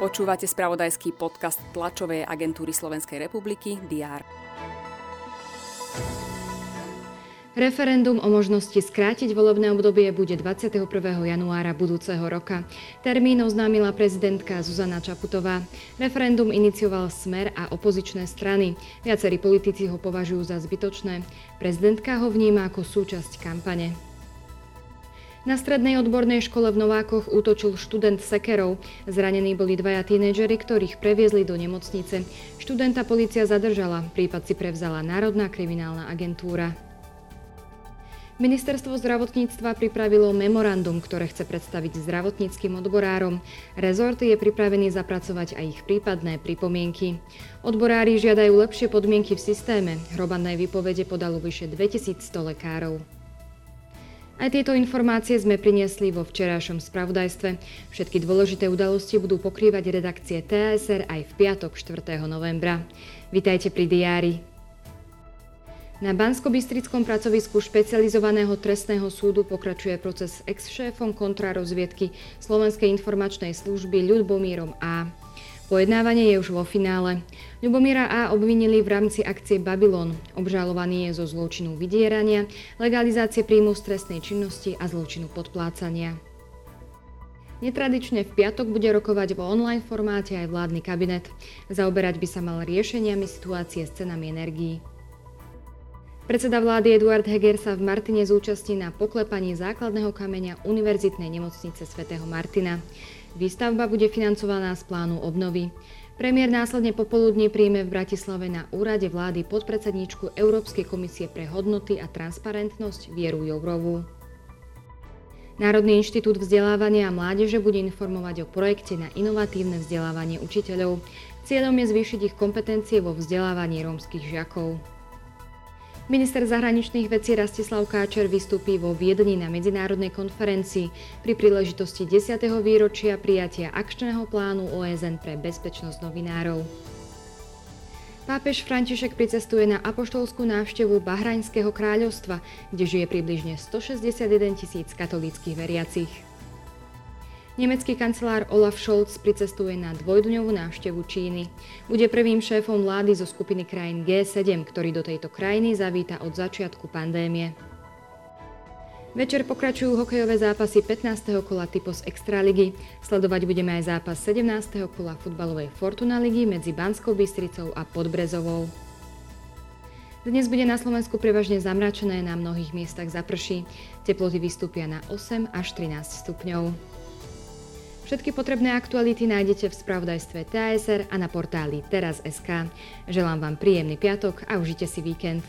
Počúvate spravodajský podcast tlačovej agentúry Slovenskej republiky DR. Referendum o možnosti skrátiť volebné obdobie bude 21. januára budúceho roka. Termín oznámila prezidentka Zuzana Čaputová. Referendum inicioval Smer a opozičné strany. Viacerí politici ho považujú za zbytočné. Prezidentka ho vníma ako súčasť kampane. Na strednej odbornej škole v Novákoch útočil študent sekerov. Zranení boli dvaja tínedžeri, ktorých previezli do nemocnice. Študenta policia zadržala, prípad si prevzala Národná kriminálna agentúra. Ministerstvo zdravotníctva pripravilo memorandum, ktoré chce predstaviť zdravotníckým odborárom. Rezort je pripravený zapracovať aj ich prípadné pripomienky. Odborári žiadajú lepšie podmienky v systéme. Hromadnej výpovede podalo vyše 2100 lekárov. Aj tieto informácie sme priniesli vo včerajšom spravodajstve. Všetky dôležité udalosti budú pokrývať redakcie TSR aj v piatok 4. novembra. Vitajte pri diári. Na Bansko-Bystrickom pracovisku špecializovaného trestného súdu pokračuje proces ex-šéfom kontrarozviedky Slovenskej informačnej služby Ľudbomírom A. Pojednávanie je už vo finále. Ľubomíra A. obvinili v rámci akcie Babylon. Obžalovaný je zo zločinu vydierania, legalizácie príjmu z trestnej činnosti a zločinu podplácania. Netradične v piatok bude rokovať vo online formáte aj vládny kabinet. Zaoberať by sa mal riešeniami situácie s cenami energií. Predseda vlády Eduard Heger sa v Martine zúčastní na poklepaní základného kameňa Univerzitnej nemocnice svätého Martina. Výstavba bude financovaná z plánu obnovy. Premiér následne popoludne príjme v Bratislave na úrade vlády podpredsedničku Európskej komisie pre hodnoty a transparentnosť Vieru Jourovú. Národný inštitút vzdelávania a mládeže bude informovať o projekte na inovatívne vzdelávanie učiteľov. Cieľom je zvýšiť ich kompetencie vo vzdelávaní rómskych žiakov. Minister zahraničných vecí Rastislav Káčer vystúpi vo Viedni na medzinárodnej konferencii pri príležitosti 10. výročia prijatia akčného plánu OSN pre bezpečnosť novinárov. Pápež František pricestuje na apoštolskú návštevu Bahrajnského kráľovstva, kde žije približne 161 tisíc katolíckých veriacich. Nemecký kancelár Olaf Scholz pricestuje na dvojdňovú návštevu Číny. Bude prvým šéfom vlády zo skupiny krajín G7, ktorý do tejto krajiny zavíta od začiatku pandémie. Večer pokračujú hokejové zápasy 15. kola Typos Extraligy. Sledovať budeme aj zápas 17. kola futbalovej Fortuna ligy medzi Banskou Bystricou a Podbrezovou. Dnes bude na Slovensku prevažne zamračené, na mnohých miestach zaprší. Teploty vystúpia na 8 až 13 stupňov. Všetky potrebné aktuality nájdete v spravodajstve TASR a na portáli teraz.sk. Želám vám príjemný piatok a užite si víkend.